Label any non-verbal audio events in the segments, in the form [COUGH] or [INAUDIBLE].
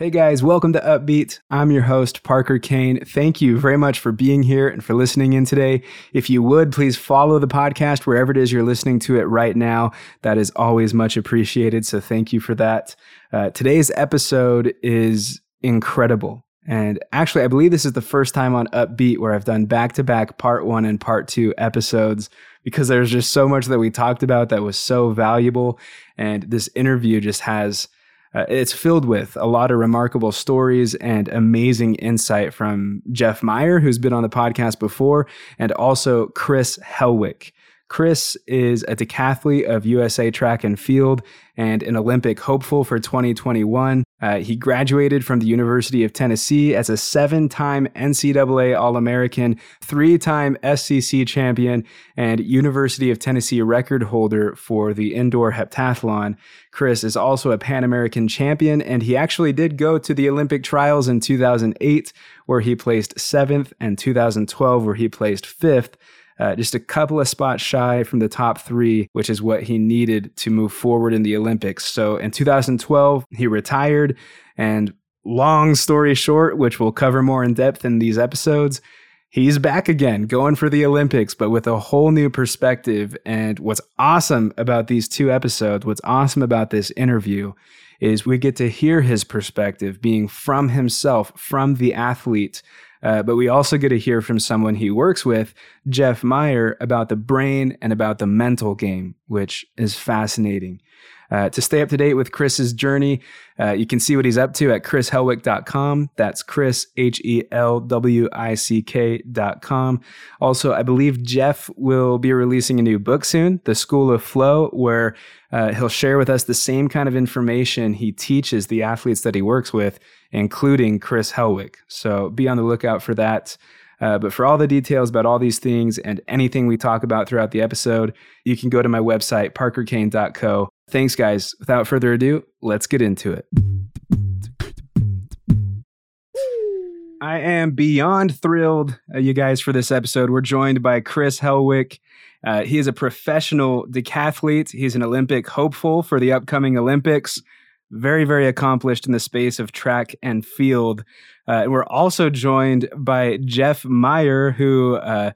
Hey guys, welcome to Upbeat. I'm your host, Parker Kane. Thank you very much for being here and for listening in today. If you would, please follow the podcast wherever it is you're listening to it right now. That is always much appreciated. So thank you for that. Uh, today's episode is incredible. And actually, I believe this is the first time on Upbeat where I've done back to back part one and part two episodes because there's just so much that we talked about that was so valuable. And this interview just has uh, it's filled with a lot of remarkable stories and amazing insight from Jeff Meyer, who's been on the podcast before, and also Chris Helwick. Chris is a decathlete of USA Track and Field and an Olympic hopeful for 2021. Uh, he graduated from the University of Tennessee as a seven time NCAA All American, three time SEC champion, and University of Tennessee record holder for the indoor heptathlon. Chris is also a Pan American champion, and he actually did go to the Olympic trials in 2008, where he placed seventh, and 2012, where he placed fifth uh, just a couple of spots shy from the top three, which is what he needed to move forward in the Olympics. So in 2012, he retired. And long story short, which we'll cover more in depth in these episodes, he's back again going for the Olympics, but with a whole new perspective. And what's awesome about these two episodes, what's awesome about this interview, is we get to hear his perspective being from himself, from the athlete uh, but we also get to hear from someone he works with, Jeff Meyer, about the brain and about the mental game, which is fascinating. Uh, to stay up to date with Chris's journey, uh, you can see what he's up to at chrishelwick.com. That's Chris, H E L W I C K.com. Also, I believe Jeff will be releasing a new book soon, The School of Flow, where uh, he'll share with us the same kind of information he teaches the athletes that he works with including Chris Helwick. So be on the lookout for that. Uh, but for all the details about all these things and anything we talk about throughout the episode, you can go to my website, parkerkane.co. Thanks, guys. Without further ado, let's get into it. I am beyond thrilled, uh, you guys, for this episode. We're joined by Chris Helwick. Uh, he is a professional decathlete. He's an Olympic hopeful for the upcoming Olympics very, very accomplished in the space of track and field. Uh, and we're also joined by Jeff Meyer, who uh,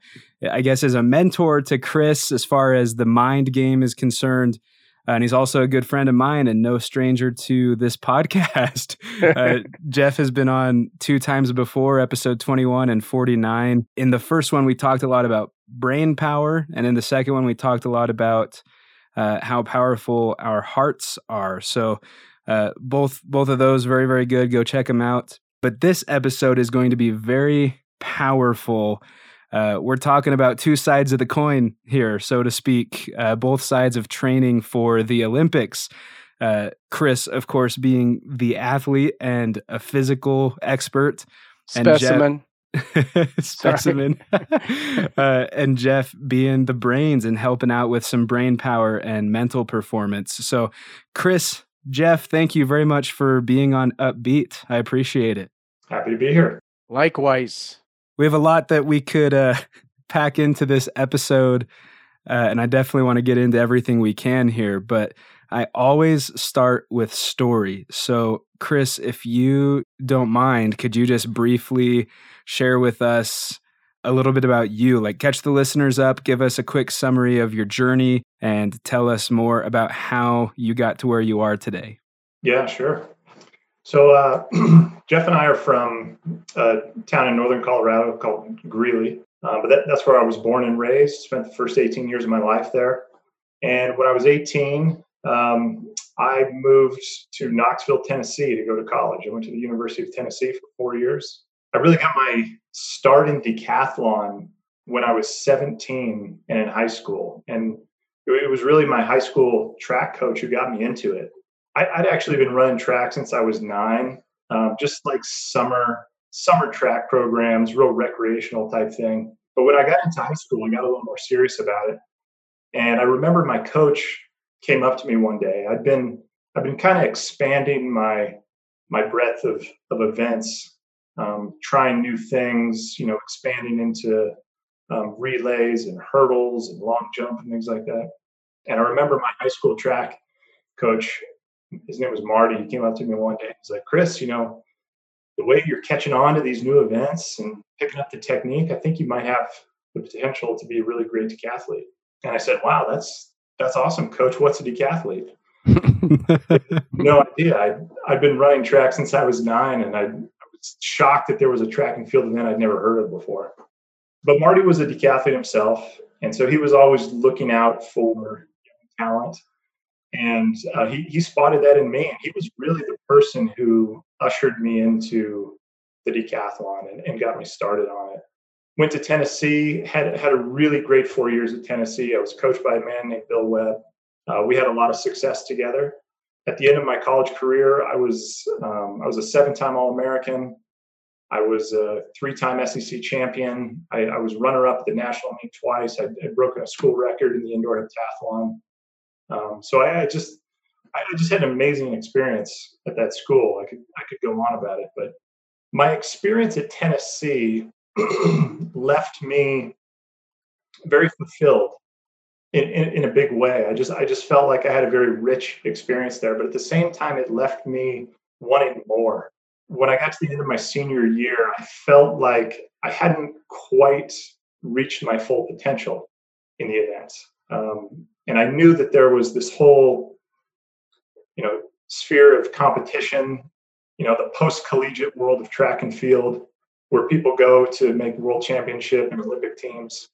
I guess is a mentor to Chris as far as the mind game is concerned. And he's also a good friend of mine and no stranger to this podcast. [LAUGHS] Uh, Jeff has been on two times before, episode 21 and 49. In the first one, we talked a lot about brain power. And in the second one, we talked a lot about uh, how powerful our hearts are. So, uh, both both of those very very good. Go check them out. But this episode is going to be very powerful. Uh, we're talking about two sides of the coin here, so to speak. Uh, both sides of training for the Olympics. Uh, Chris, of course, being the athlete and a physical expert, specimen. [LAUGHS] [LAUGHS] specimen [LAUGHS] uh, and jeff being the brains and helping out with some brain power and mental performance so chris Jeff, thank you very much for being on Upbeat. I appreciate it. Happy to be here. Likewise. We have a lot that we could uh, [LAUGHS] pack into this episode, uh, and I definitely want to get into everything we can here, but I always start with story. So, Chris, if you don't mind, could you just briefly share with us a little bit about you, like catch the listeners up, give us a quick summary of your journey, and tell us more about how you got to where you are today. Yeah, sure. So, uh, [CLEARS THROAT] Jeff and I are from a town in northern Colorado called Greeley, uh, but that, that's where I was born and raised. Spent the first 18 years of my life there. And when I was 18, um, I moved to Knoxville, Tennessee to go to college. I went to the University of Tennessee for four years. I really got my start in decathlon when I was 17 and in high school. And it was really my high school track coach who got me into it. I, would actually been running track since I was nine, um, just like summer summer track programs, real recreational type thing. But when I got into high school, I got a little more serious about it. And I remember my coach came up to me one day. I'd been I've been kind of expanding my my breadth of of events um, trying new things, you know, expanding into um, relays and hurdles and long jump and things like that. And I remember my high school track coach his name was Marty. He came up to me one day. He's like, Chris, you know, the way you're catching on to these new events and picking up the technique, I think you might have the potential to be a really great decathlete. And I said, Wow, that's that's awesome, coach. What's a decathlete? [LAUGHS] no idea. I I'd been running track since I was nine, and I, I was shocked that there was a track and field event I'd never heard of before. But Marty was a decathlete himself, and so he was always looking out for talent. And uh, he, he spotted that in me. And he was really the person who ushered me into the decathlon and, and got me started on it. Went to Tennessee, had, had a really great four years at Tennessee. I was coached by a man named Bill Webb. Uh, we had a lot of success together. At the end of my college career, I was um, I was a seven-time All-American. I was a three-time SEC champion. I, I was runner-up at the national meet twice. I, would broken a school record in the indoor heptathlon. Um, so I, I, just I just had an amazing experience at that school. I could I could go on about it, but my experience at Tennessee [CLEARS THROAT] left me very fulfilled in, in, in, a big way. I just I just felt like I had a very rich experience there, but at the same time, it left me wanting more. When I got to the end of my senior year, I felt like I hadn't quite reached my full potential in the event. Um, and I knew that there was this whole, you know, sphere of competition, you know, the post collegiate world of track and field, where people go to make world championship and Olympic teams.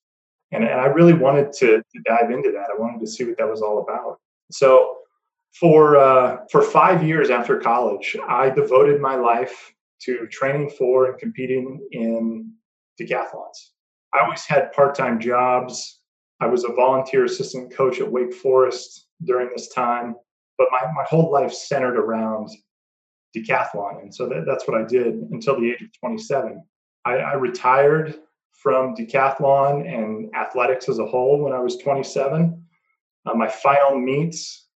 And, and I really wanted to, to dive into that. I wanted to see what that was all about. So for uh, for five years after college, I devoted my life to training for and competing in decathlons. I always had part-time jobs I was a volunteer assistant coach at Wake Forest during this time, but my, my whole life centered around decathlon. And so that, that's what I did until the age of 27. I, I retired from decathlon and athletics as a whole when I was 27. Uh, my final meets,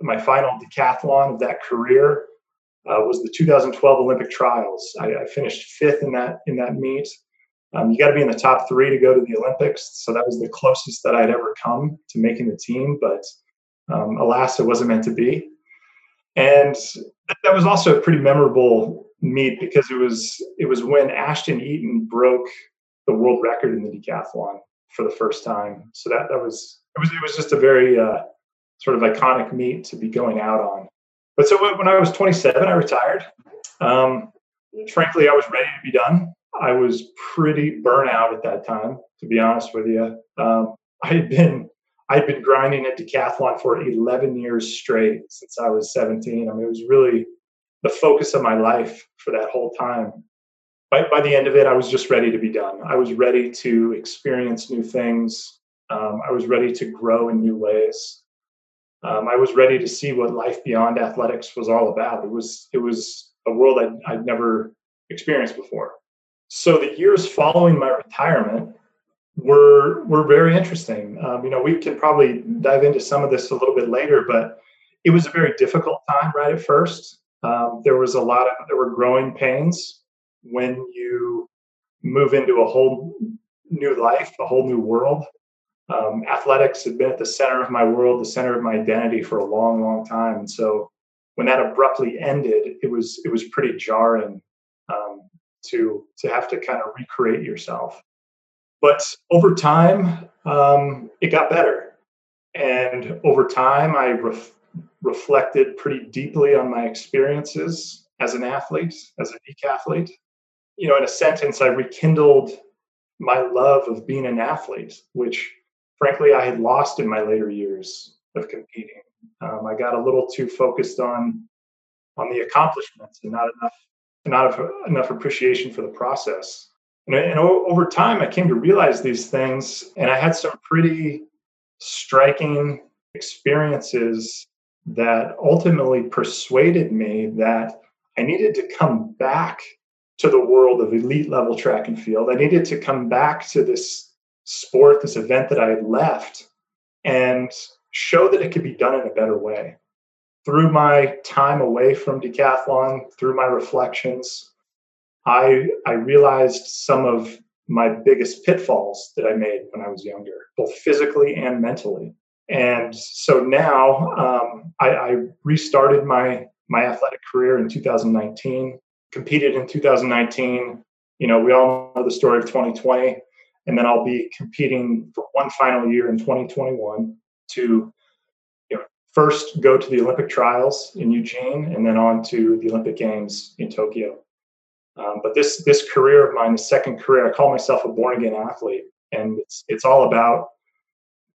my final decathlon of that career uh, was the 2012 Olympic trials. I, I, finished fifth in that in that meet. Um, you got to be in the top three to go to the Olympics. So that was the closest that I'd ever come to making the team. But um, alas, it wasn't meant to be. And that was also a pretty memorable meet because it was it was when Ashton Eaton broke the world record in the decathlon for the first time. So that that was it was it was just a very uh, sort of iconic meet to be going out on. But so when I was 27, I retired. Um, frankly, I was ready to be done. I was pretty burnout at that time, to be honest with you. Um, I had been I had been grinding at decathlon for 11 years straight since I was 17. I mean, it was really the focus of my life for that whole time. By, by the end of it, I was just ready to be done. I was ready to experience new things. Um, I was ready to grow in new ways. Um, I was ready to see what life beyond athletics was all about. It was it was a world I'd, I'd never experienced before. So the years following my retirement were were very interesting. Um, you know, we can probably dive into some of this a little bit later, but it was a very difficult time right at first. Um, there was a lot of there were growing pains when you move into a whole new life, a whole new world. Um, athletics had been at the center of my world, the center of my identity for a long, long time, and so when that abruptly ended, it was it was pretty jarring. To to have to kind of recreate yourself. But over time, um, it got better, and over time, I ref- reflected pretty deeply on my experiences as an athlete, as a decathlete. You know, in a sentence, I rekindled my love of being an athlete, which frankly I had lost in my later years of competing. Um, I got a little too focused on on the accomplishments and not enough not enough appreciation for the process. And, and over time, I came to realize these things, and I had some pretty striking experiences that ultimately persuaded me that I needed to come back to the world of elite level track and field. I needed to come back to this sport, this event that I had left, and show that it could be done in a better way through my time away from decathlon, through my reflections, I I realized some of my biggest pitfalls that I made when I was younger, both physically and mentally. And so now um, I, I restarted my my athletic career in 2019. Competed in 2019. You know, we all know the story of 2020, and then I'll be competing for one final year in 2021 to first go to the Olympic trials in Eugene, and then on to the Olympic Games in Tokyo. Um, but this this career of mine, the second career, I call myself a born again athlete, and it's it's all about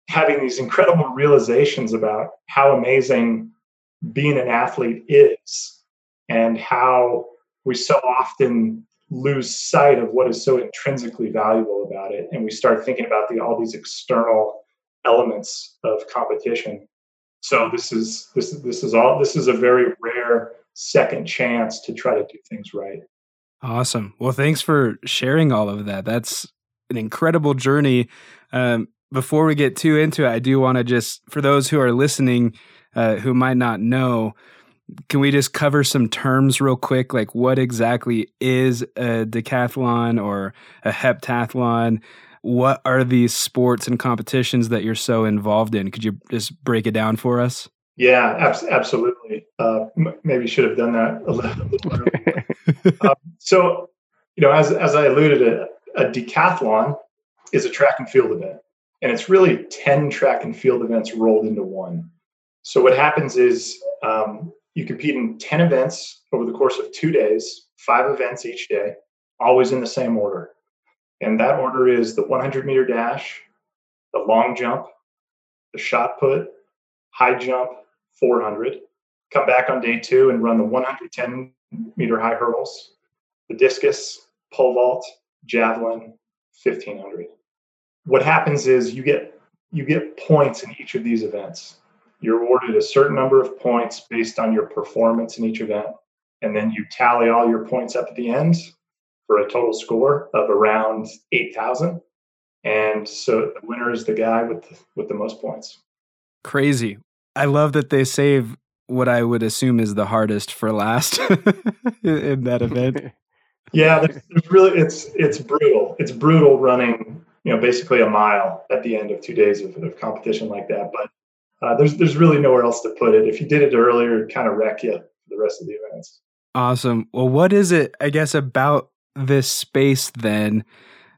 having these incredible realizations about how amazing being an athlete is, and how we so often lose sight of what is so intrinsically valuable about it, and we start thinking about the all these external elements of competition. So this is this this is all this is a very rare second chance to try to do things right. Awesome. Well, thanks for sharing all of that. That's an incredible journey. Um, before we get too into it, I do want to just, for those who are listening uh, who might not know, can we just cover some terms real quick? Like, what exactly is a decathlon or a heptathlon? What are these sports and competitions that you're so involved in? Could you just break it down for us? Yeah, ab- absolutely. Uh, m- maybe should have done that a little. bit [LAUGHS] um, so, you know, as as I alluded to, a decathlon is a track and field event, and it's really ten track and field events rolled into one. So what happens is um, you compete in ten events over the course of two days, five events each day, always in the same order, and that order is the 100 meter dash, the long jump, the shot put, high jump, 400, come back on day two and run the 110 meter high hurdles, the discus, pole vault, javelin, 1500. What happens is you get you get points in each of these events. You're awarded a certain number of points based on your performance in each event, and then you tally all your points up at the end for a total score of around 8,000. And so the winner is the guy with with the most points. Crazy. I love that they save what I would assume is the hardest for last [LAUGHS] in that event. [LAUGHS] yeah, there's, there's really it's it's brutal. It's brutal running, you know, basically a mile at the end of two days of, of competition like that. But uh, there's there's really nowhere else to put it. If you did it earlier, it'd kind of wreck you for the rest of the events. Awesome. Well, what is it? I guess about this space then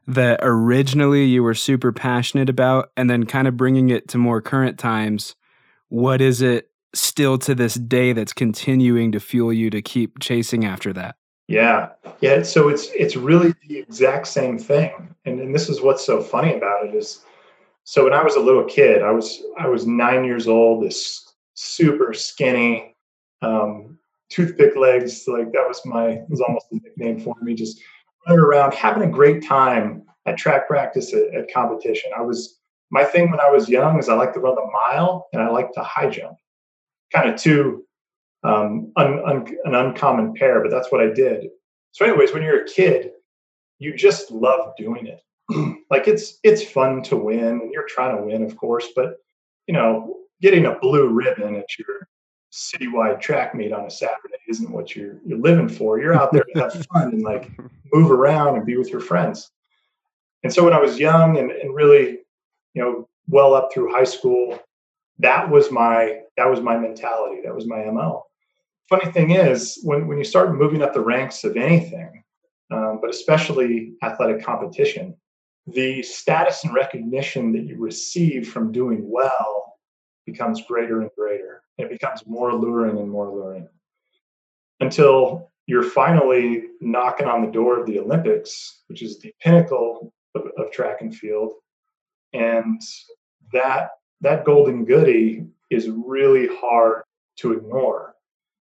that originally you were super passionate about, and then kind of bringing it to more current times what is it still to this day that's continuing to fuel you to keep chasing after that? Yeah. Yeah. So it's it's really the exact same thing. And and this is what's so funny about it is so when I was a little kid, I was I was nine years old, this super skinny, um, toothpick legs, like that was my it was almost a nickname for me, just running around having a great time at track practice at, at competition. I was my thing when I was young is I like to run the mile and I like to high jump. Kind of two, um, un, un, an uncommon pair, but that's what I did. So, anyways, when you're a kid, you just love doing it. [CLEARS THROAT] like it's it's fun to win, and you're trying to win, of course. But you know, getting a blue ribbon at your citywide track meet on a Saturday isn't what you're you're living for. You're out there to have [LAUGHS] fun and like move around and be with your friends. And so when I was young and, and really you know, well up through high school, that was my that was my mentality. That was my mo. Funny thing is, when when you start moving up the ranks of anything, um, but especially athletic competition, the status and recognition that you receive from doing well becomes greater and greater. It becomes more alluring and more alluring. Until you're finally knocking on the door of the Olympics, which is the pinnacle of, of track and field, and that that golden goody is really hard to ignore.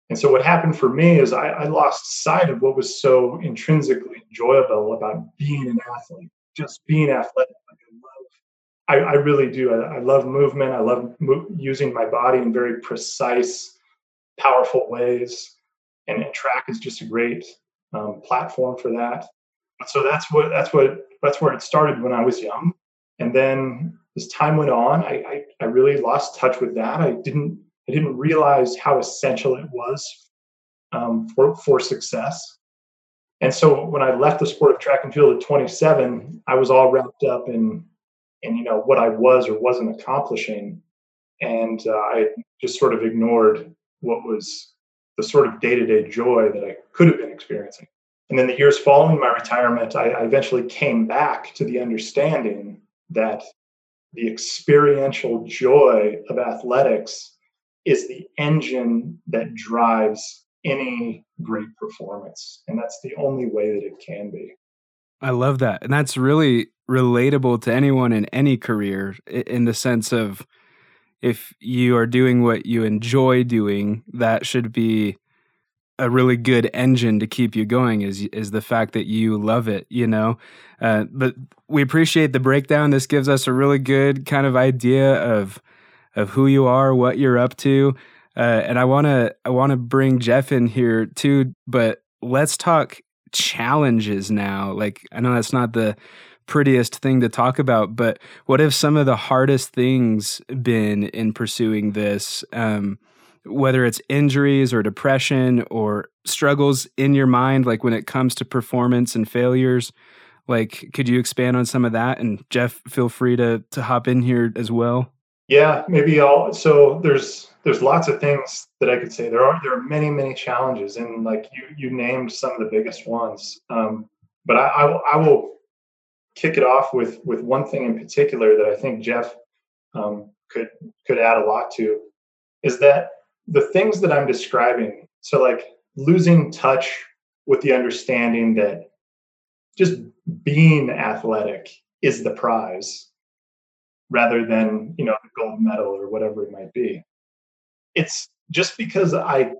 And so what happened for me is I, I, lost sight of what was so intrinsically enjoyable about being an athlete just being athletic like i i, I really do. I, I, love movement. I love mo- using my body in very precise powerful ways. And, and track is just a great um, platform for that. So that's what that's what that's where it started when i was young. And then as time went on, I, I, I really lost touch with that. I didn't I didn't realize how essential it was um, for for success. And so when I left the sport of track and field at 27, I was all wrapped up in in you know what I was or wasn't accomplishing. and uh, I just sort of ignored what was the sort of day to day joy that I could have been experiencing. And then the years following my retirement, I, I eventually came back to the understanding that the experiential joy of athletics is the engine that drives any great performance. And that's the only way that it can be. I love that. And that's really relatable to anyone in any career in the sense of if you are doing what you enjoy doing, that should be a really good engine to keep you going is is the fact that you love it you know? Uh, but we appreciate the breakdown. This gives us a really good kind of idea of of who you are what you're up to. Uh, and i want to i want to bring jeff in here too but let's talk challenges now. Like i know that's not the prettiest thing to talk about but what have some of the hardest things been in pursuing this um, whether it's injuries or depression or struggles in your mind, like when it comes to performance and failures. Like, could you expand on some of that? And Jeff, feel free to to hop in here as well. Yeah, maybe I'll. So there's there's lots of things that I could say. There are there are many many challenges, and like you you named some of the biggest ones. Um, but I, I I will kick it off with with one thing in particular that I think Jeff um, could could add a lot to is that the things that I'm describing, so like losing touch with the understanding that just being athletic is the prize rather than, you know, the gold medal or whatever it might be. It's just because I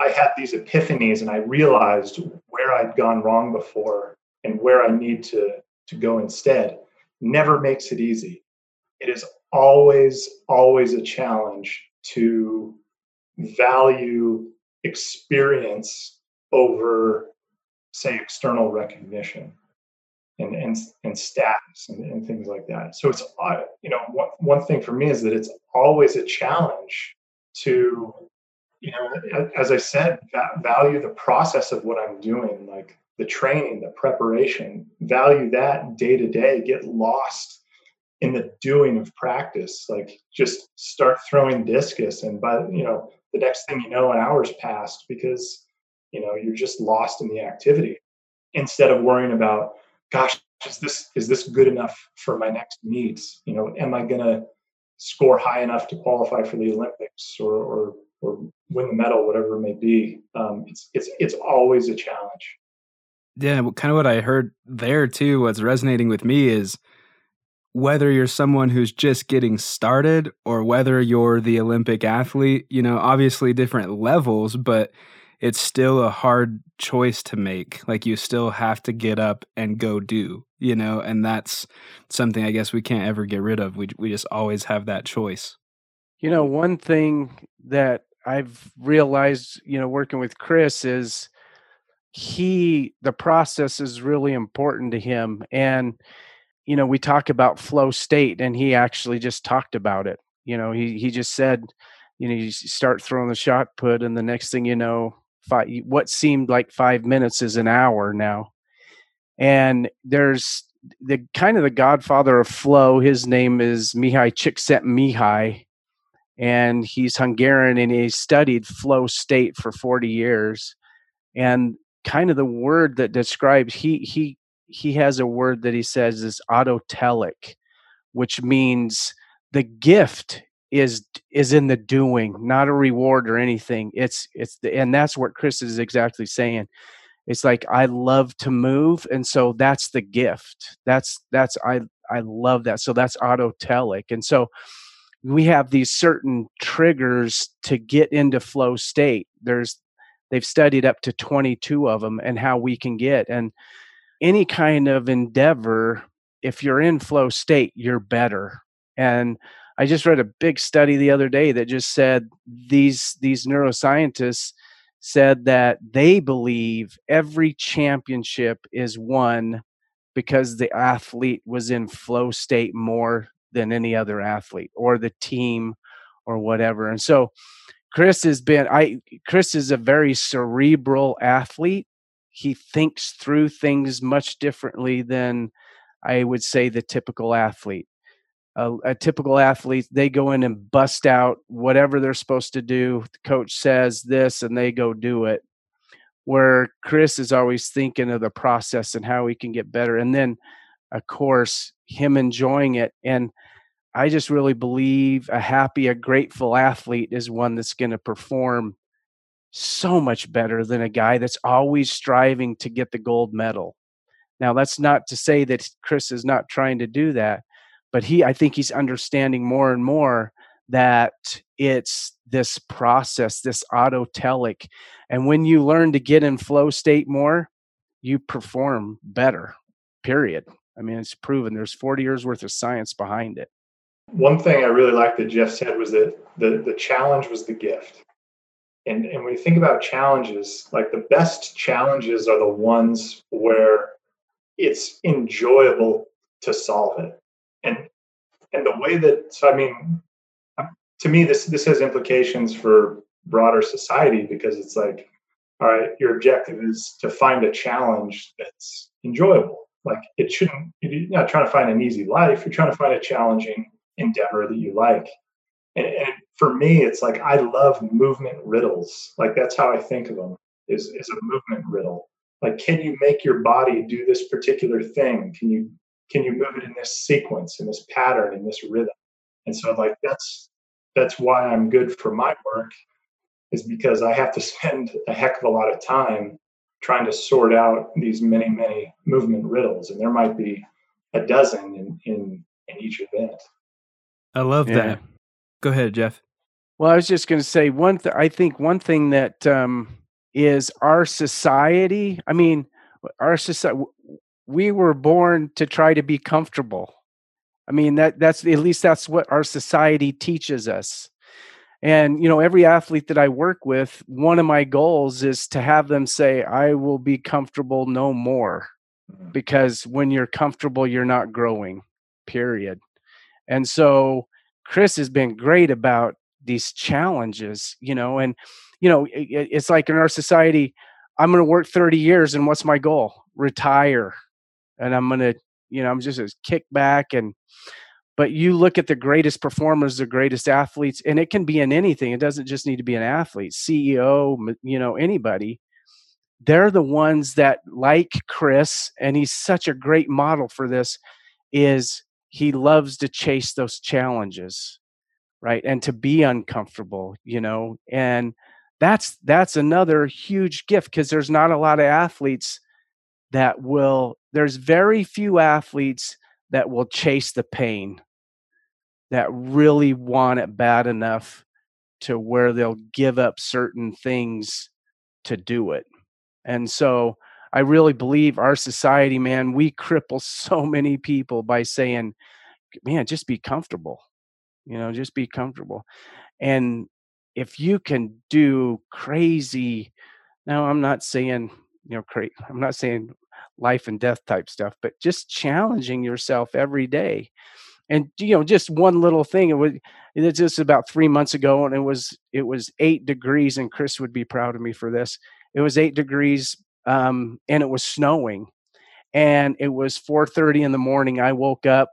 I had these epiphanies and I realized where I'd gone wrong before and where I need to to go instead never makes it easy. It is always always a challenge to value experience over, say, external recognition and and, and status and, and things like that. So it's uh, you know one, one thing for me is that it's always a challenge to you know as I said value the process of what I'm doing like the training the preparation value that day to day get lost in the doing of practice. Like just start throwing discus and by you know the next thing you know an hour's passed because you know you're just lost in the activity instead of worrying about gosh is this is this good enough for my next meets you know am i going to score high enough to qualify for the olympics or or, or win the medal whatever it may be? Um, it's it's it's always a challenge yeah kind of what i heard there too what's resonating with me is whether you're someone who's just getting started or whether you're the Olympic athlete, you know, obviously different levels, but it's still a hard choice to make. Like you still have to get up and go do, you know, and that's something I guess we can't ever get rid of. We we just always have that choice. You know, one thing that I've realized, you know, working with Chris is he the process is really important to him and you know, we talk about flow state, and he actually just talked about it. You know, he he just said, you know, you start throwing the shot put, and the next thing you know, five, what seemed like five minutes is an hour now. And there's the kind of the godfather of flow. His name is Mihaly Csikszentmihalyi, and he's Hungarian, and he studied flow state for 40 years. And kind of the word that describes he he he has a word that he says is autotelic, which means the gift is is in the doing, not a reward or anything. It's it's the, and that's what Chris is exactly saying. It's like I love to move, and so that's the gift. That's that's I I love that. So that's autotelic, and so we have these certain triggers to get into flow state. There's they've studied up to 22 of them and how we can get and any kind of endeavor, if you're in flow state, you're better. And I just read a big study the other day that just said these these neuroscientists said that they believe every championship is won because the athlete was in flow state more than any other athlete or the team or whatever. And so Chris has been I Chris is a very cerebral athlete he thinks through things much differently than I would say the typical athlete. a, a, typical athlete, they go in and bust out whatever they're supposed to do. The coach says this and they go do it. Where Chris is always thinking of the process and how he can get better. And then, of course, him enjoying it. And I just really believe a happy, a grateful athlete is one that's going to perform so much better than a guy that's always striving to get the gold medal. Now, that's not to say that Chris is not trying to do that, but he i think he's understanding more and more that it's this process this autotelic and when you learn to get in flow state more you perform better period i mean it's proven there's 40 years worth of science behind it one thing i really liked that jeff said was that the, the challenge was the gift and, and when you think about challenges like the best challenges are the ones where it's enjoyable to solve it and and the way that so I mean, um, to me this this has implications for broader society because it's like, all right, your objective is to find a challenge that's enjoyable. Like it shouldn't. You're not trying to find an easy life. You're trying to find a challenging endeavor that you like. And, and for me, it's like I love movement riddles. Like that's how I think of them. Is is a movement riddle. Like, can you make your body do this particular thing? Can you can you move it in this sequence in this pattern in this rhythm and so like that's that's why i'm good for my work is because i have to spend a heck of a lot of time trying to sort out these many many movement riddles and there might be a dozen in in, in each event i love yeah. that go ahead jeff well i was just going to say one th- i think one thing that um, is our society i mean our society we were born to try to be comfortable. I mean that that's at least that's what our society teaches us. And you know, every athlete that I work with, one of my goals is to have them say, "I will be comfortable no more." Mm-hmm. Because when you're comfortable, you're not growing. Period. And so Chris has been great about these challenges, you know, and you know, it, it's like in our society, I'm going to work 30 years and what's my goal? Retire and I'm gonna, you know, I'm just a kick back and but you look at the greatest performers, the greatest athletes, and it can be in anything. It doesn't just need to be an athlete, CEO, you know, anybody. They're the ones that, like Chris, and he's such a great model for this, is he loves to chase those challenges, right? And to be uncomfortable, you know, and that's that's another huge gift because there's not a lot of athletes that will there's very few athletes that will chase the pain that really want it bad enough to where they'll give up certain things to do it. And so I really believe our society, man, we cripple so many people by saying, man, just be comfortable. You know, just be comfortable. And if you can do crazy, now I'm not saying, you know, crazy, I'm not saying life and death type stuff, but just challenging yourself every day. And you know, just one little thing. It was it's just about three months ago, and it was it was eight degrees, and Chris would be proud of me for this. It was eight degrees, um, and it was snowing, and it was 4:30 in the morning. I woke up,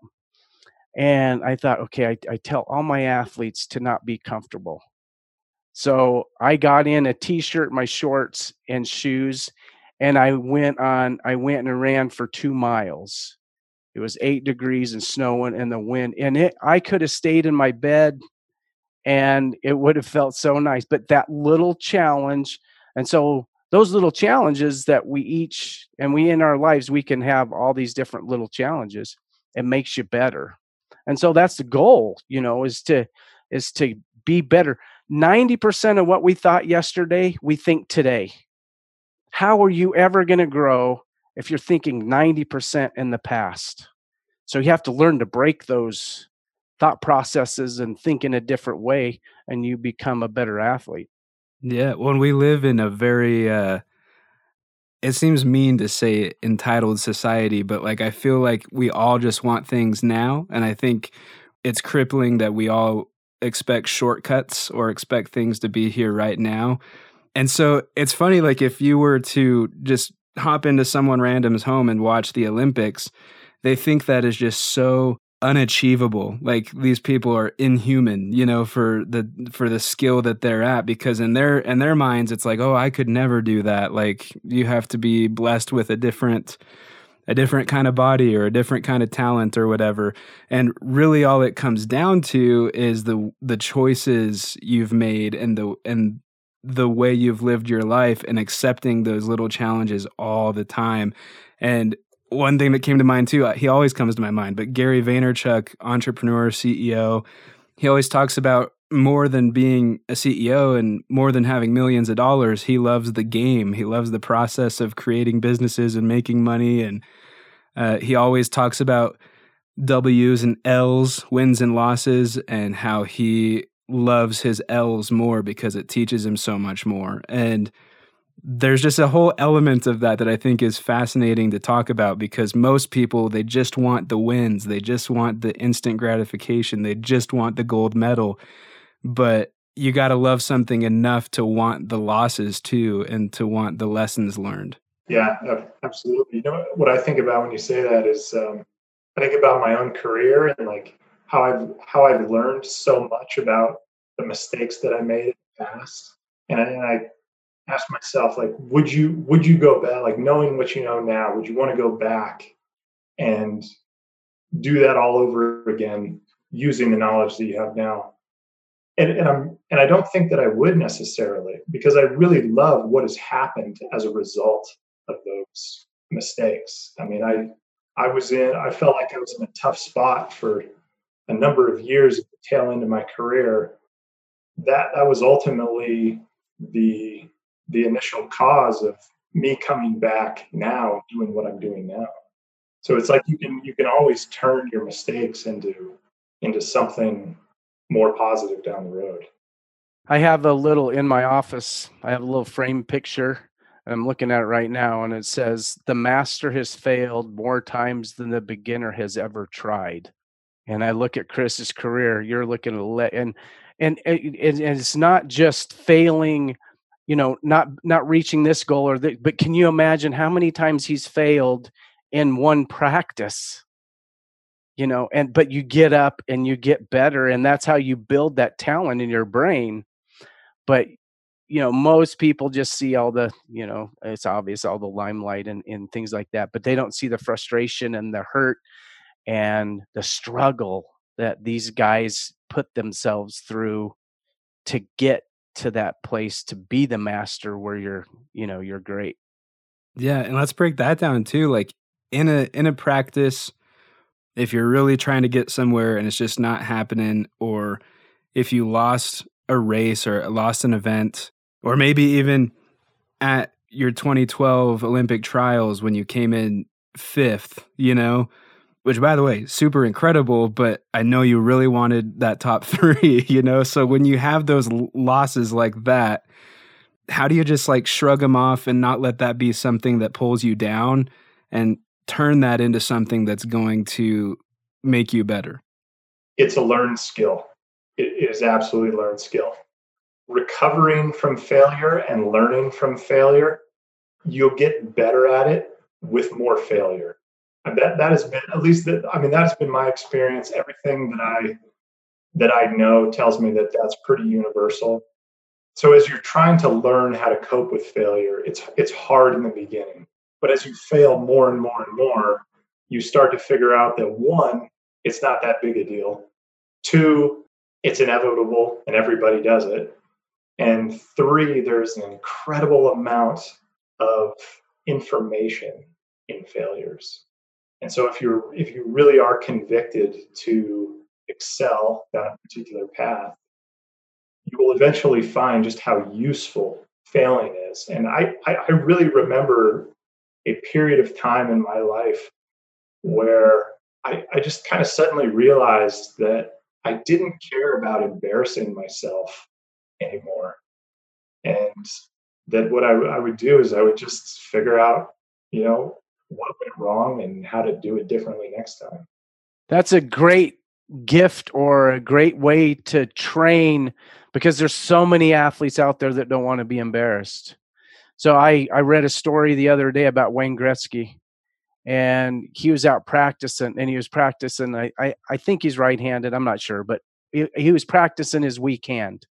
and I thought, okay, I, I tell all my athletes to not be comfortable. So I got in a t-shirt, my shorts, and shoes, and I went on I went and ran for 2 miles. It was 8 degrees and snowing and the wind and it I could have stayed in my bed and it would have felt so nice but that little challenge and so those little challenges that we each and we in our lives we can have all these different little challenges it makes you better and so that's the goal you know is to is to be better 90% of what we thought yesterday we think today how are you ever going to grow if you're thinking 90% in the past? So you have to learn to break those thought processes and think in a different way, and you become a better athlete. Yeah. When we live in a very, uh, it seems mean to say entitled society, but like I feel like we all just want things now. And I think it's crippling that we all expect shortcuts or expect things to be here right now. And so it's funny, like if you were to just hop into someone random's home and watch the Olympics, they think that is just so unachievable. Like these people are inhuman you know for the for the skill that they're at because in their in their minds it's like oh i could never do that. Like you have to be blessed with a different a different kind of body or a different kind of talent or whatever. And really all it comes down to is the the choices you've made and the and the way you've lived your life and accepting those little challenges all the time. And one thing that came to mind too, uh, he always comes to my mind, but Gary Vaynerchuk, entrepreneur, CEO, he always talks about more than being a CEO and more than having millions of dollars, he loves the game. He loves the process of creating businesses and making money. And uh, he always talks about W's and L's, wins and losses, and how he loves his L's more because it teaches him so much more. And there's just a whole element of that that I think is fascinating to talk about because most people they just want the wins, they just want the instant gratification, they just want the gold medal. But you got to love something enough to want the losses too and to want the lessons learned. Yeah, absolutely. You know what I think about when you say that is um, I think about my own career and like how I've how I've learned so much about the mistakes that I made in the past, and I, and I ask myself like would you would you go back like knowing what you know now would you want to go back and do that all over again using the knowledge that you have now? And, and i'm and i don't think that i would necessarily because i really love what has happened as a result of those mistakes. I mean i i was in i felt like i was in a tough spot for a number of years at the tail end of my career. That that was ultimately the the initial cause of me coming back now and doing what I'm doing now. So it's like you can you can always turn your mistakes into into something more positive down the road. I have a little in my office. I have a little frame picture. I'm looking at it right now, and it says, "The master has failed more times than the beginner has ever tried." And I look at Chris's career. You're looking at le- and and and it's not just failing you know not not reaching this goal or the, but can you imagine how many times he's failed in one practice? You know and but you get up and you get better and that's how you build that talent in your brain. But you know most people just see all the you know it's obvious all the limelight and, and things like that but they don't see the frustration and the hurt and the struggle that these guys put themselves through to get to that place to be the master where you're you know you're great. Yeah and let's break that down too like in a in a practice if you're really trying to get somewhere and it's just not happening or if you lost a race or lost an event or maybe even at your 2012 olympic trials when you came in fifth you know which by the way, super incredible, but I know you really wanted that top [LAUGHS] three, you know? So when you have those losses like that, how do you just like shrug them off and not let that be something that pulls you down and turn that into something that's going to make you better? It's a learned skill. It is absolutely learned skill. Recovering from failure and learning from failure, you'll get better at it with more failure that that has been at least that I mean that's been my experience. Everything that I that I know tells me that that's pretty universal. So as you're trying to learn how to cope with failure, it's it's hard in the beginning. But as you fail more and more and more, you start to figure out that one, it's not that big a deal. Two, it's inevitable and everybody does it. And three, there's an incredible amount of information in failures. And so if you're if you really are convicted to excel that particular path, you will eventually find just how useful failing is. And I, I, I really remember a period of time in my life where I, I just kind of suddenly realized that I didn't care about embarrassing myself anymore. And that what I, I would do is I would just figure out, you know, what went wrong and how to do it differently next time. That's a great gift or a great way to train because there's so many athletes out there that don't want to be embarrassed. So I I read a story the other day about Wayne Gretzky and he was out practicing and he was practicing i i, I think he's right-handed i'm not sure but he, he was practicing his weak hand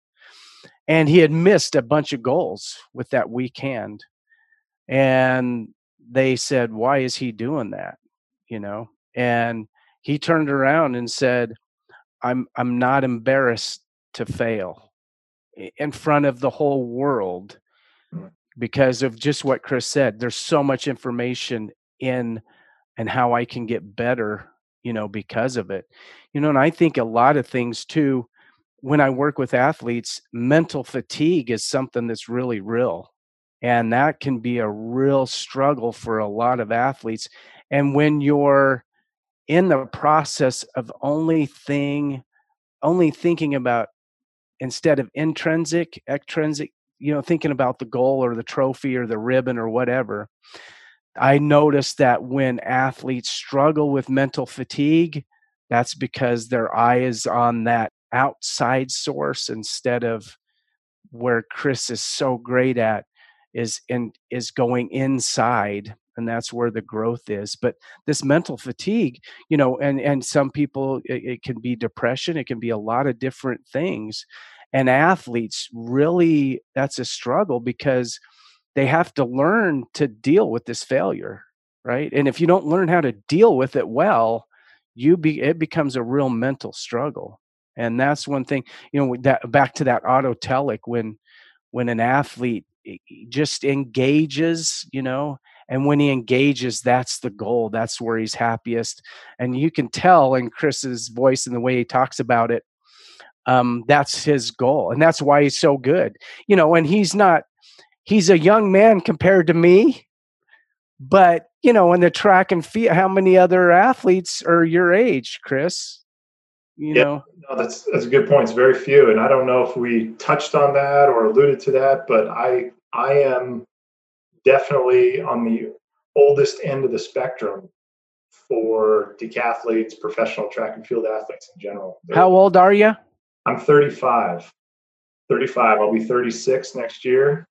and he had missed a bunch of goals with that weak hand and they said why is he doing that you know and he turned around and said i'm i'm not embarrassed to fail in front of the whole world mm. because of just what Chris said. There's so much information in and how I can get better, you know, because of it. You know, and I think a lot of things too, when I work with athletes, mental fatigue is something that's really real. And that can be a real struggle for a lot of athletes. And when you're in the process of only thing only thinking about instead of intrinsic extrinsic you know thinking about the goal or the trophy or the ribbon or whatever i noticed that when athletes struggle with mental fatigue that's because their eye is on that outside source instead of where chris is so great at is in is going inside and that's where the growth is but this mental fatigue you know and and some people it, it, can be depression it can be a lot of different things and athletes really that's a struggle because they have to learn to deal with this failure right? And if you don't learn how to deal with it well you be it becomes a real mental struggle and that's one thing you know that back to that autotelic when when an athlete just engages you know and when he engages that's the goal that's where he's happiest and you can tell in chris's voice and the way he talks about it um, that's his goal and that's why he's so good you know and he's not he's a young man compared to me but you know in the track and field how many other athletes are your age chris you yeah, know no, that's that's a good point it's very few and i don't know if we touched on that or alluded to that but i i am definitely on the oldest end of the spectrum for decathletes, professional track and field athletes in general. They're, How old are you? I'm 35. 35. I'll be 36 next year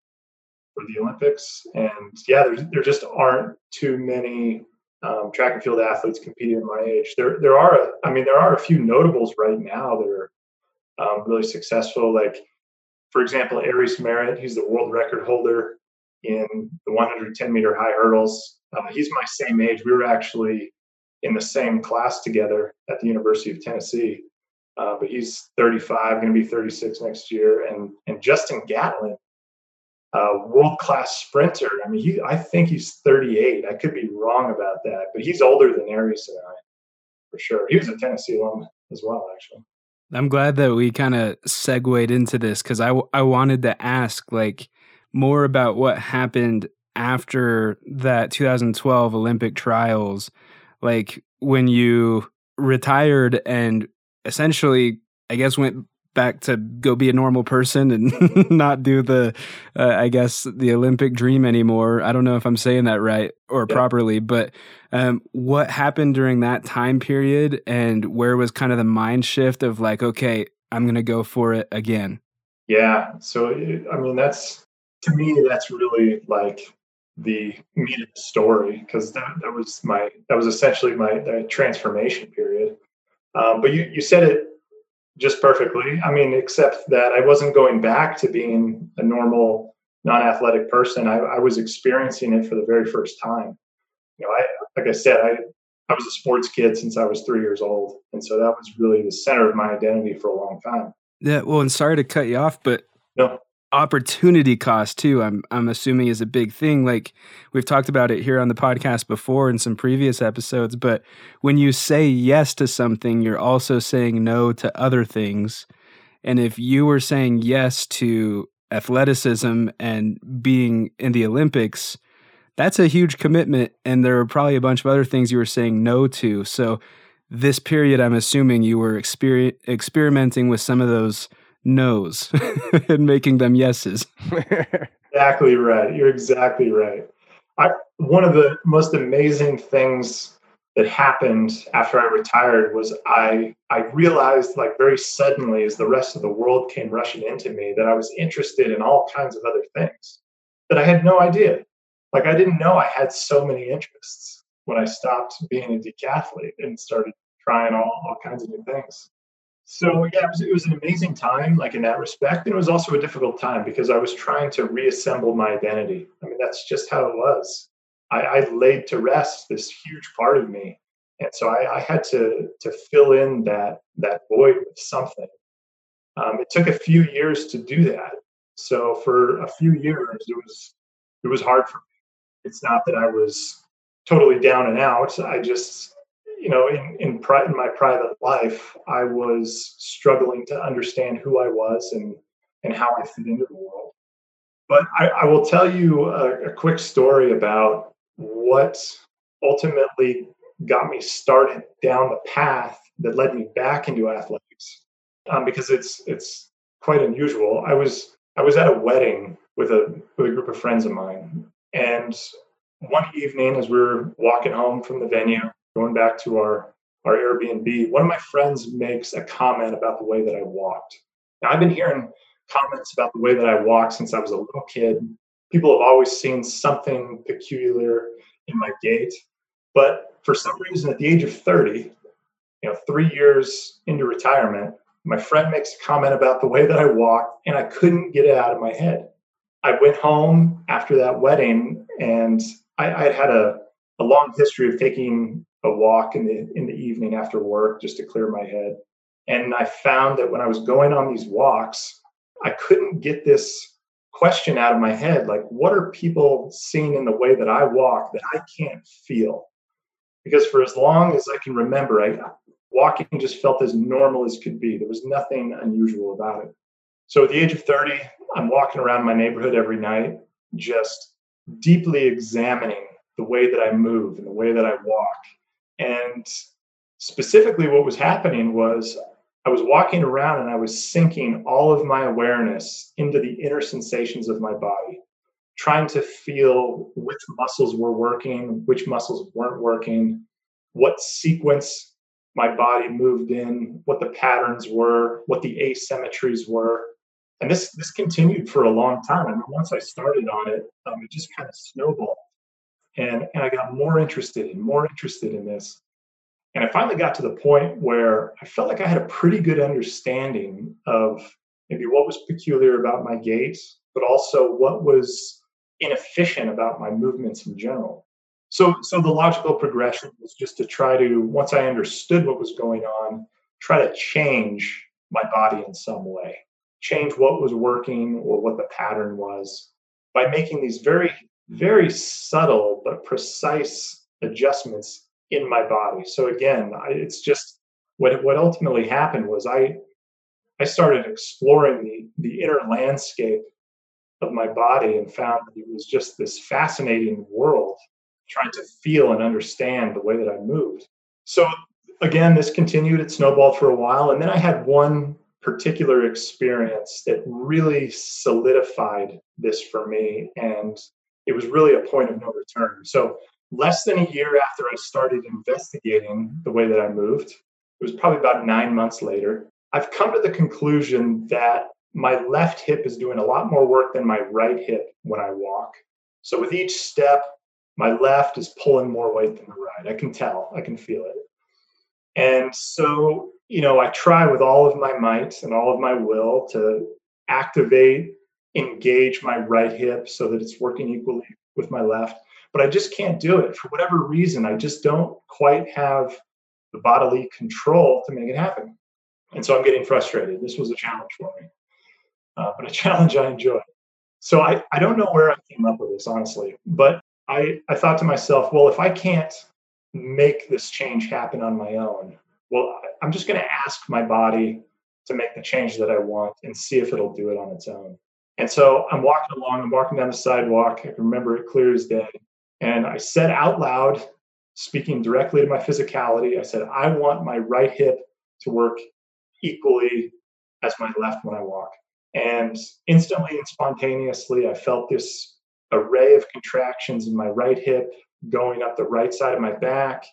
for the Olympics. And yeah, there, there just aren't too many um, track and field athletes competing in my age. There, there are, a, I mean, there are a few notables right now that are um, really successful. Like, for example, Aries Merritt, he's the world record holder in the 110 meter high hurdles. Uh, he's my same age. We were actually in the same class together at the University of Tennessee. Uh, but he's 35, going to be 36 next year. And and Justin Gatlin, uh, world class sprinter. I mean, he, I think he's 38. I could be wrong about that, but he's older than Aries and I, for sure. He was a Tennessee alum as well, actually. I'm glad that we kind of segued into this because I, I wanted to ask, like, more about what happened after that 2012 Olympic trials, like when you retired and essentially, I guess, went back to go be a normal person and [LAUGHS] not do the, uh, I guess, the Olympic dream anymore. I don't know if I'm saying that right or yeah. properly, but um, what happened during that time period and where was kind of the mind shift of like, okay, I'm going to go for it again? Yeah. So, I mean, that's to me, that's really like the meat of the story because that, that was my that was essentially my transformation period. Um, but you you said it just perfectly. I mean, except that I wasn't going back to being a normal non-athletic person. I, I was experiencing it for the very first time. You know, I like I said, I I was a sports kid since I was three years old, and so that was really the center of my identity for a long time. Yeah, well, and sorry to cut you off, but no opportunity cost too i'm i'm assuming is a big thing. Like we've talked about it here on the podcast before in some previous episodes but when you say yes to something you're also saying no to other things. And if you were saying yes to athleticism and being in the olympics that's a huge commitment and there are probably a bunch of other things you were saying no to. So this period i'm assuming you were exper- experimenting with some of those no's [LAUGHS] and making them yeses. [LAUGHS] exactly right. You're exactly right. I, one of the most amazing things that happened after I retired was I I realized like very suddenly as the rest of the world came rushing into me that I was interested in all kinds of other things that I had no idea. Like I didn't know I had so many interests. when I stopped being a decathlete and started trying all, all kinds of new things. So yeah, it was, it was an amazing time, like in that respect, and it was also a difficult time because I was trying to reassemble my identity. I mean, that's just how it was. I, I laid to rest this huge part of me, and so I, I had to to fill in that that void with something. Um, it took a few years to do that. So for a few years, it was it was hard for me. It's not that I was totally down and out. I just you know, in in, pri- in my private life, I was struggling to understand who I was and and how I fit into the world. But I, I will tell you a, a quick story about what ultimately got me started down the path that led me back into athletics, um, because it's it's quite unusual. I was I was at a wedding with a with a group of friends of mine, and one evening as we were walking home from the venue, going back to our our Airbnb, one of my friends makes a comment about the way that I walked. Now I've been hearing comments about the way that I walk since I was a little kid. People have always seen something peculiar in my gait, but for some reason, at the age of 30, you know, three years into retirement, my friend makes a comment about the way that I walk, and I couldn't get it out of my head. I went home after that wedding, and I, I had a, a long history of taking a walk in the in the evening after work just to clear my head. And I found that when I was going on these walks, I couldn't get this question out of my head like what are people seeing in the way that I walk that I can't feel? Because for as long as I can remember, I walking just felt as normal as could be. There was nothing unusual about it. So at the age of 30, I'm walking around my neighborhood every night, just deeply examining the way that I move and the way that I walk and specifically, what was happening was I was walking around and I was sinking all of my awareness into the inner sensations of my body, trying to feel which muscles were working, which muscles weren't working, what sequence my body moved in, what the patterns were, what the asymmetries were. And this this continued for a long time. I mean, once I started on it, um, it just kind of snowballed and and I got more interested and more interested in this. And I finally got to the point where I felt like I had a pretty good understanding of maybe what was peculiar about my gait, but also what was inefficient about my movements in general. So, so the logical progression was just to try to, once I understood what was going on, try to change my body in some way, change what was working or what the pattern was by making these very very subtle but precise adjustments in my body. So again, I, it's just what what ultimately happened was I I started exploring the the inner landscape of my body and found that it was just this fascinating world trying to feel and understand the way that I moved. So again, this continued, it snowballed for a while. And then I had one particular experience that really solidified this for me. And it was really a point of no return. So, less than a year after I started investigating the way that I moved, it was probably about nine months later, I've come to the conclusion that my left hip is doing a lot more work than my right hip when I walk. So, with each step, my left is pulling more weight than the right. I can tell, I can feel it. And so, you know, I try with all of my might and all of my will to activate engage my right hip so that it's working equally with my left. But I just can't do it for whatever reason. I just don't quite have the bodily control to make it happen. And so I'm getting frustrated. This was a challenge for me, uh, but a [LAUGHS] challenge I enjoy. So I, I don't know where I came up with this, honestly, but I, I thought to myself, well, if I can't make this change happen on my own, well, I'm just going to ask my body to make the change that I want and see if it'll do it on its own. And so I'm walking along, I'm walking down the sidewalk. I remember it clear as day. And I said out loud, speaking directly to my physicality, I said, I want my right hip to work equally as my left when I walk. And instantly and spontaneously, I felt this array of contractions in my right hip going up the right side of my back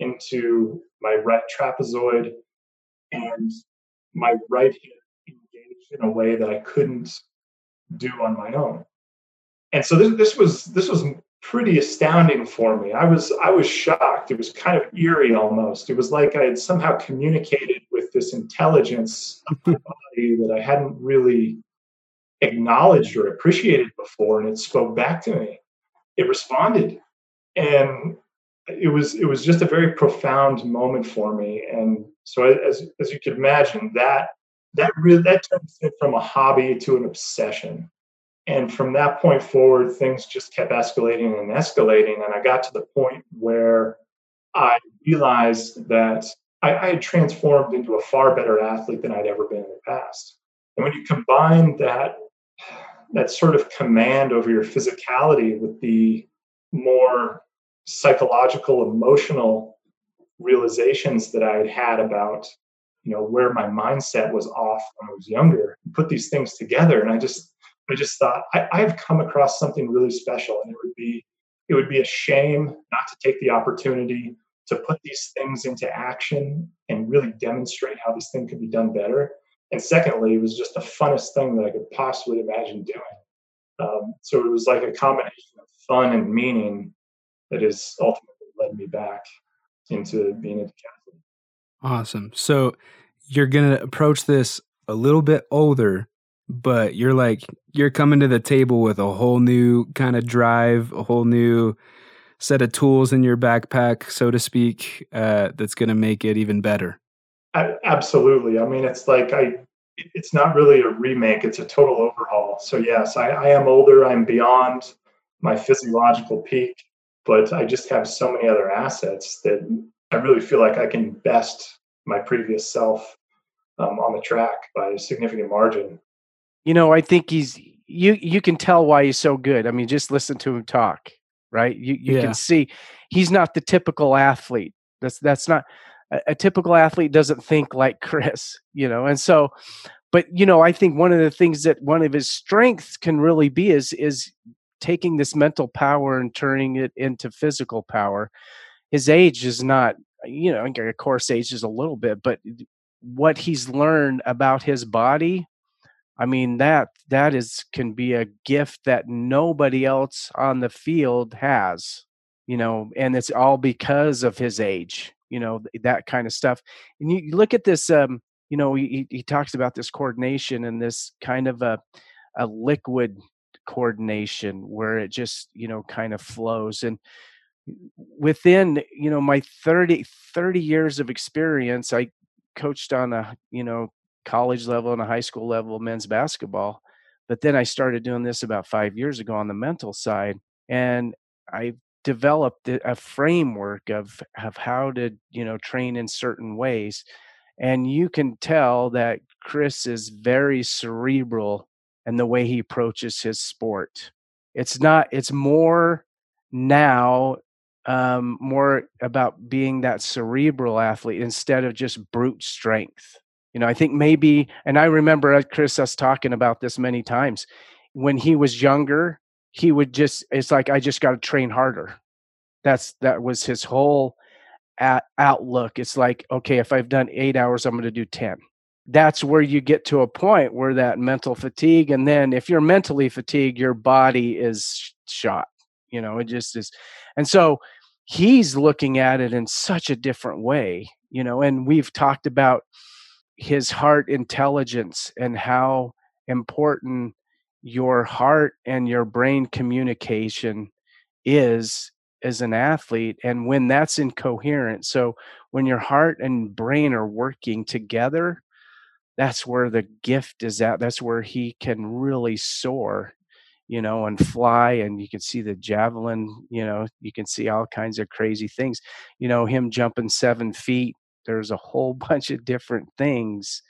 into my right trapezoid. And my right hip engaged in a way that I couldn't do on my own. And so this, this was this was pretty astounding for me. I was I was shocked. It was kind of eerie almost. It was like I had somehow communicated with this intelligence of my [LAUGHS] body that I hadn't really acknowledged or appreciated before, and it spoke back to me. It responded, and it was it was just a very profound moment for me. And so, as as you can imagine, that that really that turned from a hobby to an obsession. And from that point forward things just kept escalating and escalating. And i got to the point where i realized that I, I, had transformed into a far better athlete than i'd ever been in the past. And when you combine that that sort of command over your physicality with the more psychological emotional realizations that i had had about you know where my mindset was off when i was younger put these things together and i just I just thought I, I've come across something really special, and it would be it would be a shame not to take the opportunity to put these things into action and really demonstrate how this thing could be done better. And secondly, it was just the funnest thing that I could possibly imagine doing. Um, so it was like a combination of fun and meaning that has ultimately led me back into being a decathlete. Awesome. So you're going to approach this a little bit older but you're like you're coming to the table with a whole new kind of drive, a whole new set of tools in your backpack, so to speak, uh, that's going to make it even better. absolutely. I mean, it's like I, it's not really a remake; it's a total overhaul. So yes, I, I am older. I'm beyond my physiological peak, but I just have so many other assets that I really feel like I can best my previous self um, on the track by a significant margin you know, I think he's you you can tell why he's so good. I mean, just listen to him talk, right? You you yeah. can see he's not the typical athlete. That's that's not a, a typical athlete doesn't think like [LAUGHS] Chris, you know. And so but you know, I think one of the things that one of his strengths can really be is is taking this mental power and turning it into physical power. His age is not, you know, of course age is a little bit, but what he's learned about his body I mean that that is can be a gift that nobody else on the field has, you know, and it's all because of his age, you know, that kind of stuff. And you, look at this, um, you know, he, he talks about this coordination and this kind of a a liquid coordination where it just you know kind of flows and within you know my 30 30 years of experience i coached on a you know college level and a high school level men's basketball. But then I started doing this about five years ago on the mental side, and I developed a framework of of how to you know train in certain ways. And you can tell that Chris is very cerebral and the way he approaches his sport. It's not. It's more now um, more about being that cerebral athlete instead of just brute strength. You know i think maybe and i remember uh, chris us talking about this many times when he was younger he would just it's like i just got to train harder. That's that was his whole at, outlook. It's like okay if i've done eight hours i'm going to do 10 that's where you get to a point where that mental fatigue and then if you're mentally fatigued your body is shot you know it just is. And so he's looking at it in such a different way you know and we've talked about his heart intelligence and how important your heart and your brain communication is as an athlete and when that's incoherent. So when your heart and brain are working together that's where the gift is at. That's where he can really soar you know and fly and you can see the javelin you know you can see all kinds of crazy things. You know him jumping seven feet there's a whole [LAUGHS] bunch of different things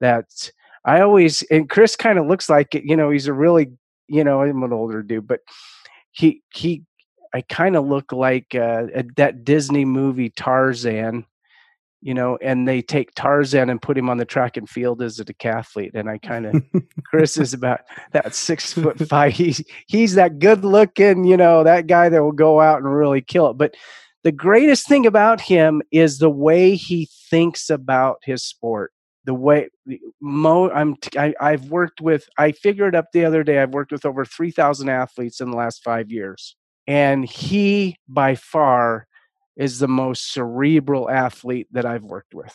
that I always and Chris kind of looks like you know, he's a really, you know, I'm an older dude, but he he I kind of look like uh, that Disney movie Tarzan, you know, and they take Tarzan and put him on the track and field as a decathlete. And I kind of, Chris is about that six foot [LAUGHS] five. He's, he's that good looking, you know, that guy that will go out and really kill it. But the greatest thing about him is the way he thinks about his sport the way mo i'm I, i've worked with i figured up the other day i've worked with over 3000 athletes in the last five years And he, by far, is the most cerebral athlete that I've worked with.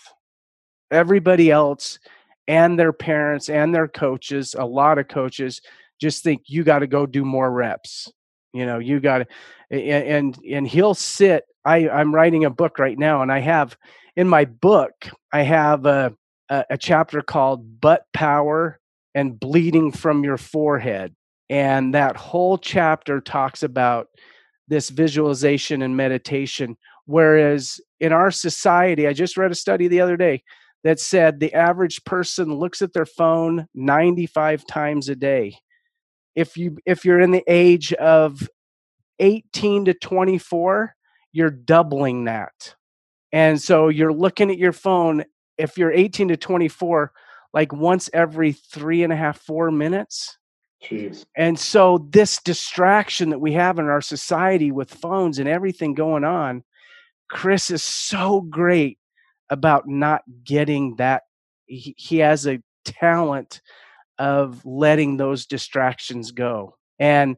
Everybody else and their parents and their coaches, a lot of coaches, just think you got to go do more reps. You know, you got to, and and he'll sit. I I'm writing a book right now, and I have in my book I have a a, a chapter called "Butt Power and Bleeding from Your Forehead," and that whole chapter talks about this visualization and meditation. Whereas in our society, I just read a study the other day that said the average person looks at their phone 95 times a day. If you if you're in the age of 18 to 24, you're doubling that. And so you're looking at your phone if you're 18 to 24, like once every three and a half, four minutes. Jeez. And so this distraction that we have in our society with phones and everything going on, Chris is so great about not getting that. He, he has a talent of letting those distractions go and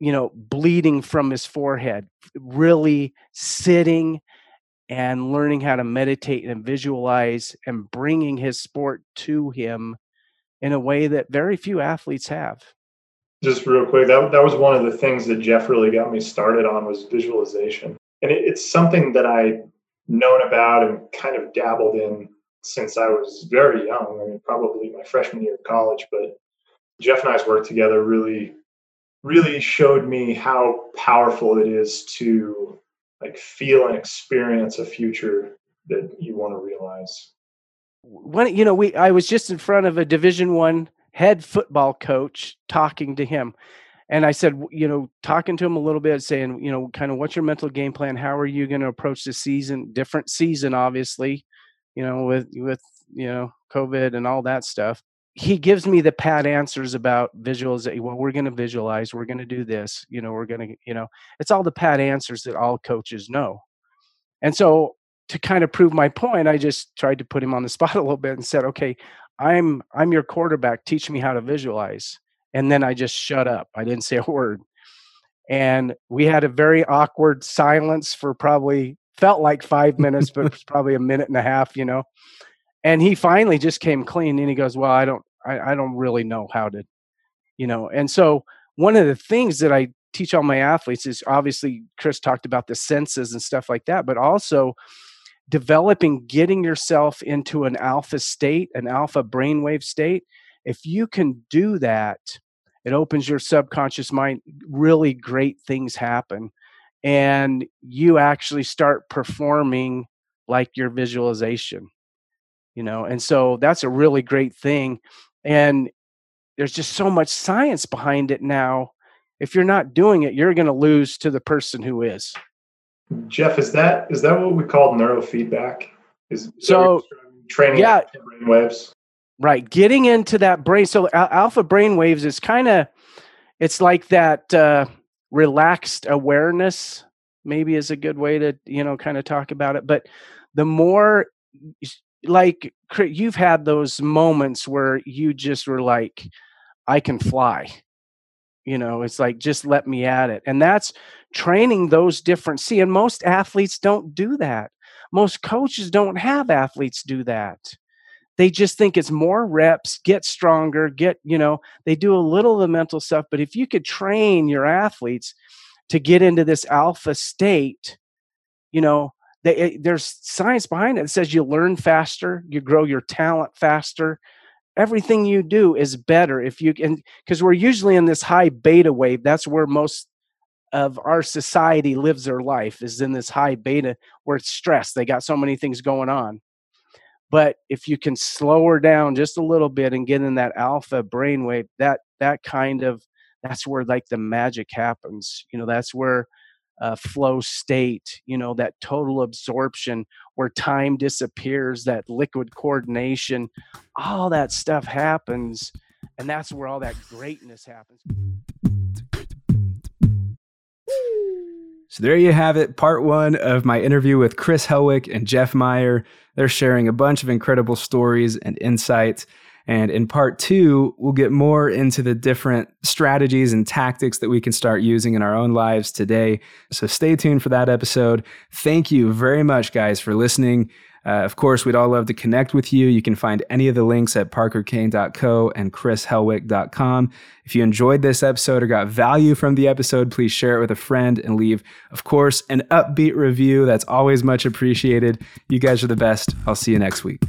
you know bleeding from his forehead really sitting and learning how to meditate and visualize and bringing his sport to him in a way that very few athletes have just real quick that, that was one of the things that jeff really got me started on was visualization and it, it's something that i known about and kind of dabbled in since I was very young. I mean, probably my freshman year of college. But Jeff and I's work together really, really showed me how powerful it is to like feel and experience a future that you want to realize. When you know, we I was just in front of a Division One head football coach talking to him, and I said, you know, talking to him a little bit, saying, you know, kind of what's your mental game plan? How are you going to approach the season? Different season, obviously, you know, with with you know COVID and all that stuff. He gives me the pat answers about visualization. Well, we're going to visualize. We're going to do this. You know, we're going to, you know, it's all the pat answers that all coaches know. And so, to kind of prove my point, I just tried to put him on the [LAUGHS] spot a little bit and said, okay, I'm I'm your quarterback. Teach me how to visualize and then I just shut up. I didn't [LAUGHS] say a word. And we had a very awkward silence for probably felt like five minutes, but it was probably a minute and a half, you know. And he finally just came clean and he goes, Well, I don't I, I don't really know how to, you know. And so one of the things that I teach all my athletes is obviously Chris talked about the senses and stuff like that, but also developing getting yourself into an alpha state, an alpha brainwave state. If you can do that, it opens your subconscious mind really great things happen. And you actually start performing like your visualization you know and so that's a really great thing. And there's just so much science behind it now. If you're not doing it you're going to lose to the person who is jeff is that is that what we call neurofeedback is so training yeah brain waves Right. Getting into that brain. So alpha brain waves is kind of, it's like that uh, relaxed awareness, maybe is a good way to, you know, kind of talk about it. But the more, like, you've had those moments where you just were like, I can fly. You know, it's like, just let me at it. And that's training those different. See, and most athletes don't do that. Most coaches don't have athletes do that they just think it's more reps, get stronger, get, you know, they do a little of the mental stuff. But if you could train your athletes to get into this alpha state, you know, they, eh, there's science behind it that says you learn faster, you grow your talent faster. Everything you do is better if you can, because we're usually in this high beta wave. That's where most of our society lives their life is in this high beta where it's stress. They got so many things going on but if you can slow her down just a little bit and get in that alpha brainwave that that kind of that's where like the magic happens you know that's where uh, flow state you know that total absorption where time disappears that liquid coordination all that stuff happens and that's where all that greatness happens so there you have it, part one of my interview with Chris Helwick and Jeff Meyer. They're sharing a bunch of incredible stories and insights. And in part two, we'll get more into the different strategies and tactics that we can start using in our own lives today. So stay tuned for that episode. Thank you very much, guys, for listening. Uh, of course, we'd all love to connect with you. You can find any of the links at parkerkane.co and chrishelwick.com. If you enjoyed this episode or got value from the episode, please share it with a friend and leave, of course, an upbeat review. That's always much appreciated. You guys are the best. I'll see you next week.